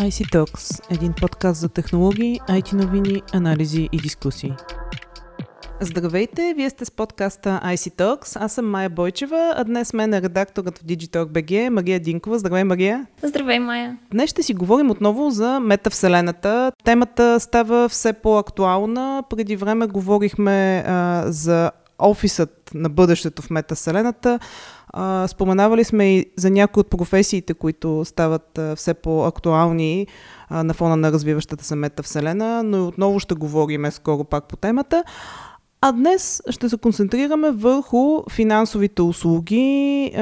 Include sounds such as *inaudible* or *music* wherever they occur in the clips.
IC Talks, един подкаст за технологии, IT новини, анализи и дискусии. Здравейте, вие сте с подкаста IC Talks. Аз съм Майя Бойчева, а днес мен е редакторът в Digitalk BG, Мария Динкова. Здравей, Мария! Здравей, Майя! Днес ще си говорим отново за метавселената. Темата става все по-актуална. Преди време говорихме а, за офисът на бъдещето в метавселената. А, споменавали сме и за някои от професиите, които стават все по-актуални на фона на развиващата се метавселена, но отново ще говорим скоро пак по темата. А днес ще се концентрираме върху финансовите услуги.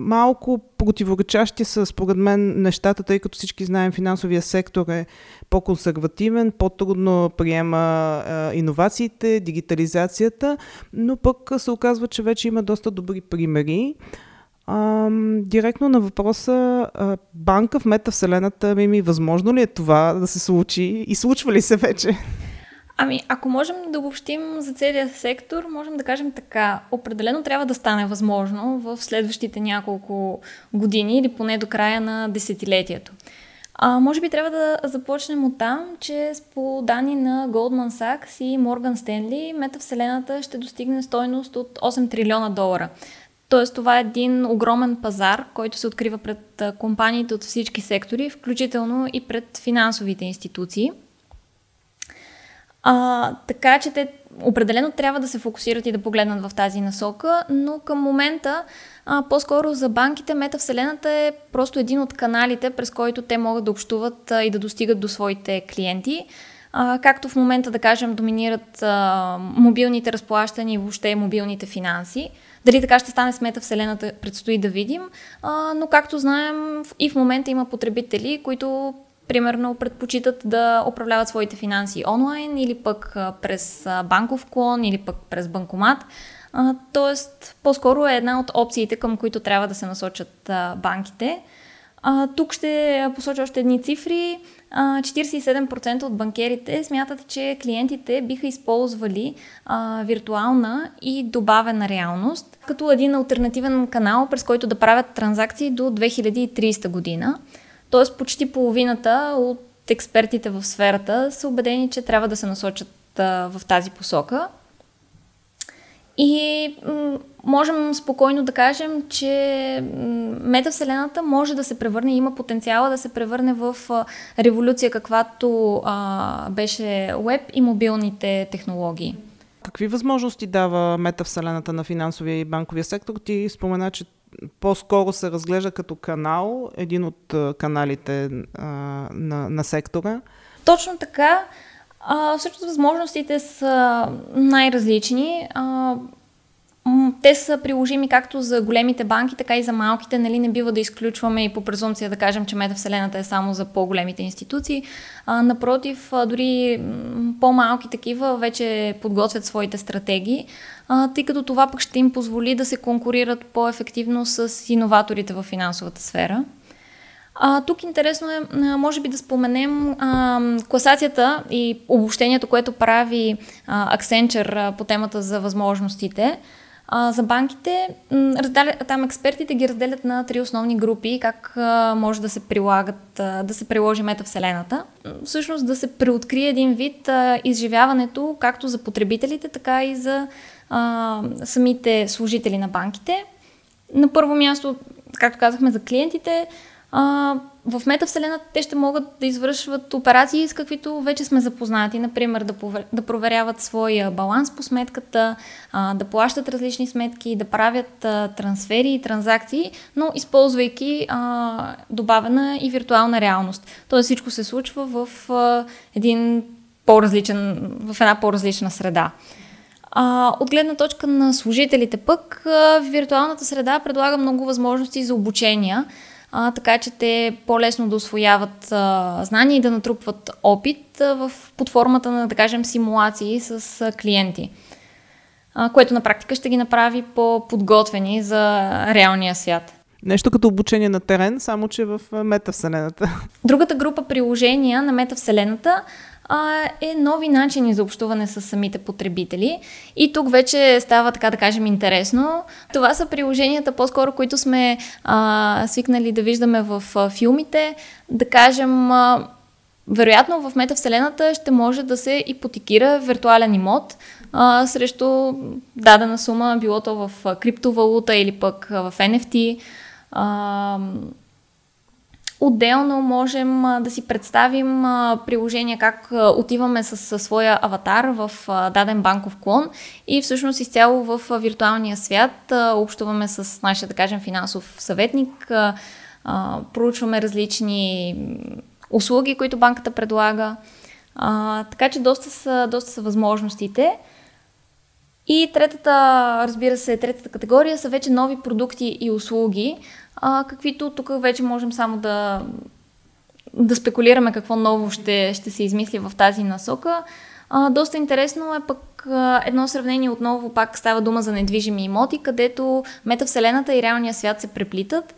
Малко противоречащи са, според мен, нещата, тъй като всички знаем, финансовия сектор е по-консервативен, по-трудно приема а, иновациите, дигитализацията, но пък се оказва, че вече има доста добри примери. А, директно на въпроса, а, банка в метавселената, ми, ми, възможно ли е това да се случи и случва ли се вече? Ами, ако можем да обобщим за целия сектор, можем да кажем така. Определено трябва да стане възможно в следващите няколко години или поне до края на десетилетието. А, може би трябва да започнем от там, че по данни на Goldman Sachs и Morgan Stanley, метавселената ще достигне стойност от 8 трилиона долара. Тоест това е един огромен пазар, който се открива пред компаниите от всички сектори, включително и пред финансовите институции. А, така че те определено трябва да се фокусират и да погледнат в тази насока, но към момента а, по-скоро за банките метавселената е просто един от каналите, през който те могат да общуват а, и да достигат до своите клиенти. А, както в момента, да кажем, доминират а, мобилните разплащания и въобще мобилните финанси. Дали така ще стане с метавселената, предстои да видим, а, но както знаем и в момента има потребители, които примерно предпочитат да управляват своите финанси онлайн или пък през банков клон или пък през банкомат. тоест, по-скоро е една от опциите, към които трябва да се насочат банките. тук ще посоча още едни цифри. 47% от банкерите смятат, че клиентите биха използвали виртуална и добавена реалност като един альтернативен канал, през който да правят транзакции до 2030 година. Тоест почти половината от експертите в сферата са убедени, че трябва да се насочат а, в тази посока. И м- можем спокойно да кажем, че метавселената може да се превърне, има потенциала да се превърне в а, революция, каквато а, беше веб и мобилните технологии. Какви възможности дава метавселената на финансовия и банковия сектор? Ти спомена, че по-скоро се разглежда като канал, един от каналите а, на, на сектора. Точно така. А, всъщност възможностите са най-различни. А, те са приложими както за големите банки, така и за малките. Нали, не бива да изключваме и по презумпция да кажем, че метавселената е само за по-големите институции. А, напротив, дори по-малки такива вече подготвят своите стратегии, а, тъй като това пък ще им позволи да се конкурират по-ефективно с иноваторите в финансовата сфера. А, тук интересно е, може би да споменем а, класацията и обобщението, което прави а, Accenture по темата за възможностите. За банките, там експертите ги разделят на три основни групи, как може да се прилагат, да се приложи метавселената. Всъщност да се преоткрие един вид изживяването както за потребителите, така и за а, самите служители на банките. На първо място, както казахме за клиентите, а, в метавселената те ще могат да извършват операции, с каквито вече сме запознати. Например, да, повер... да проверяват своя баланс по сметката, а, да плащат различни сметки, да правят а, трансфери и транзакции, но използвайки а, добавена и виртуална реалност. Тоест всичко се случва в а, един по-различен, в една по-различна среда. А, от гледна точка на служителите пък, а, виртуалната среда предлага много възможности за обучения а, така че те по-лесно да освояват а, знания и да натрупват опит а, в, под формата на, да кажем, симулации с а, клиенти, а, което на практика ще ги направи по-подготвени за реалния свят. Нещо като обучение на терен, само че в метавселената. Другата група приложения на метавселената а, е нови начини за общуване с самите потребители. И тук вече става, така да кажем, интересно. Това са приложенията, по-скоро, които сме а, свикнали да виждаме в а, филмите. Да кажем, а, вероятно в метавселената ще може да се ипотекира виртуален имот а, срещу дадена сума, било то в криптовалута или пък в NFT. А, Отделно можем да си представим приложение как отиваме с, своя аватар в даден банков клон и всъщност изцяло в виртуалния свят общуваме с нашия, да кажем, финансов съветник, проучваме различни услуги, които банката предлага. Така че доста са, доста са възможностите. И третата, разбира се, третата категория са вече нови продукти и услуги, а, каквито тук вече можем само да, да спекулираме какво ново ще, ще се измисли в тази насока. А, доста интересно е пък а, едно сравнение отново, пак става дума за недвижими имоти, където метавселената и реалния свят се преплитат.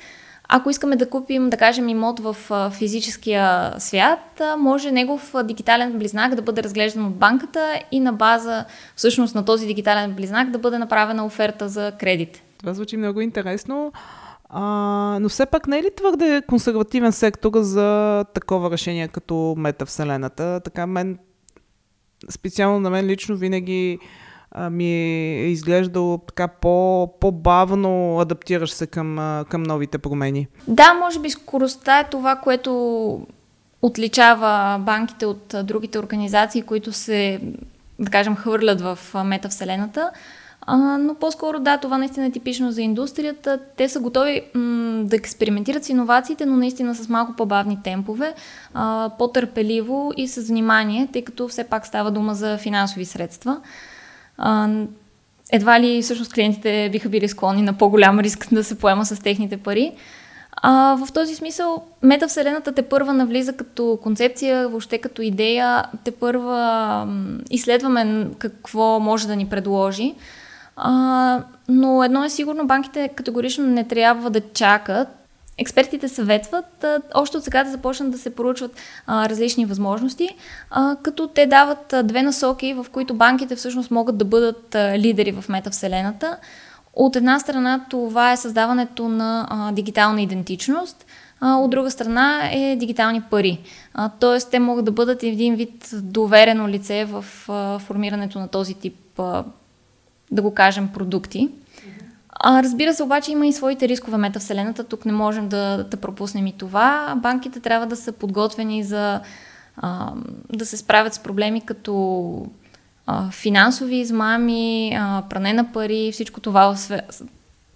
Ако искаме да купим, да кажем, имот в физическия свят, може негов дигитален близнак да бъде разглеждан от банката и на база всъщност на този дигитален близнак да бъде направена оферта за кредит. Това звучи много интересно. А, но все пак не е ли твърде консервативен сектор за такова решение като метавселената? Така мен, специално на мен лично винаги а, ми е изглеждало така по, по-бавно адаптираш се към, към новите промени. Да, може би скоростта е това, което отличава банките от другите организации, които се, да кажем, хвърлят в метавселената. А, но по-скоро да, това наистина е типично за индустрията. Те са готови м- да експериментират с иновациите, но наистина с малко по-бавни темпове, а, по-търпеливо и с внимание, тъй като все пак става дума за финансови средства. А, едва ли всъщност клиентите биха били склонни на по-голям риск да се поема с техните пари. А, в този смисъл, метавселената те първа навлиза като концепция, въобще като идея, те първа изследваме какво може да ни предложи. А, но едно е сигурно, банките категорично не трябва да чакат. Експертите съветват а, още от сега да започнат да се поручват а, различни възможности, а, като те дават а, две насоки, в които банките всъщност могат да бъдат а, лидери в метавселената. От една страна това е създаването на а, дигитална идентичност, а, от друга страна е дигитални пари. А, тоест те могат да бъдат един вид доверено лице в а, формирането на този тип а, да го кажем, продукти. А, разбира се, обаче има и своите рискове метавселената. Тук не можем да, да пропуснем и това. Банките трябва да са подготвени за а, да се справят с проблеми като а, финансови измами, а, пране на пари, всичко това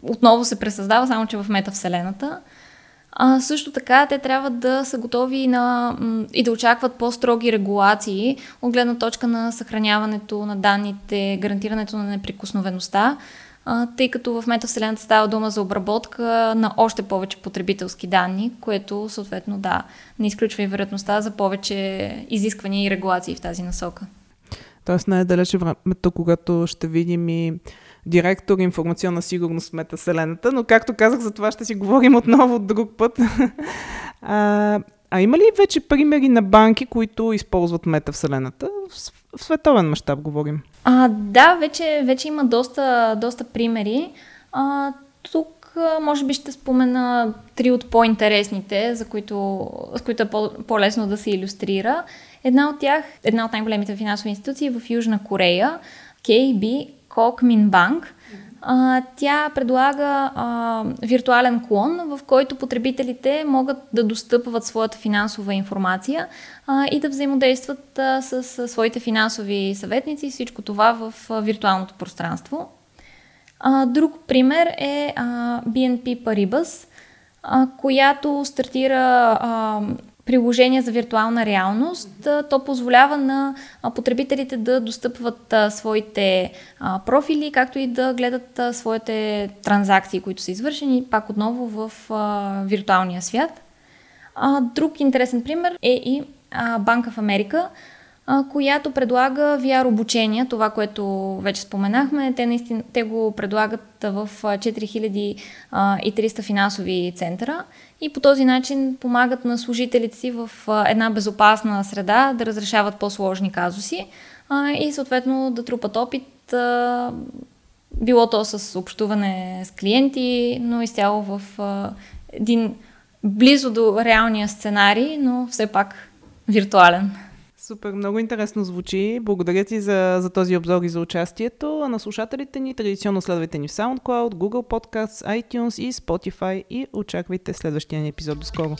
отново се пресъздава, само че в метавселената. А, също така, те трябва да са готови на, и да очакват по-строги регулации от гледна точка на съхраняването на данните, гарантирането на неприкосновеността, а, тъй като в метавселената става дума за обработка на още повече потребителски данни, което съответно да, не изключва и вероятността за повече изисквания и регулации в тази насока. Тоест най-далече времето, когато ще видим и директор информационна сигурност в Метаселената, но както казах, за това ще си говорим отново от друг път. *laughs* а, а има ли вече примери на банки, които използват метавселената? В световен мащаб говорим. А, да, вече, вече има доста, доста примери. А, тук може би ще спомена три от по-интересните, за които, с които е по- по-лесно да се иллюстрира. Една от тях, една от най-големите финансови институции в Южна Корея, KB Кокминбанк. А, тя предлага а, виртуален клон, в който потребителите могат да достъпват своята финансова информация а, и да взаимодействат а, с, с своите финансови съветници и всичко това в а, виртуалното пространство. А, друг пример е а, BNP Paribas, а, която стартира а, приложение за виртуална реалност. То позволява на потребителите да достъпват своите профили, както и да гледат своите транзакции, които са извършени пак отново в виртуалния свят. Друг интересен пример е и Банка в Америка, която предлага VR обучение, това, което вече споменахме. Те, наистина, те го предлагат в 4300 финансови центъра и по този начин помагат на служителите си в една безопасна среда да разрешават по-сложни казуси и съответно да трупат опит, било то с общуване с клиенти, но изцяло в един близо до реалния сценарий, но все пак виртуален. Супер, много интересно звучи. Благодаря ти за, за този обзор и за участието. А на слушателите ни традиционно следвайте ни в SoundCloud, Google Podcasts, iTunes и Spotify и очаквайте следващия ни епизод до скоро.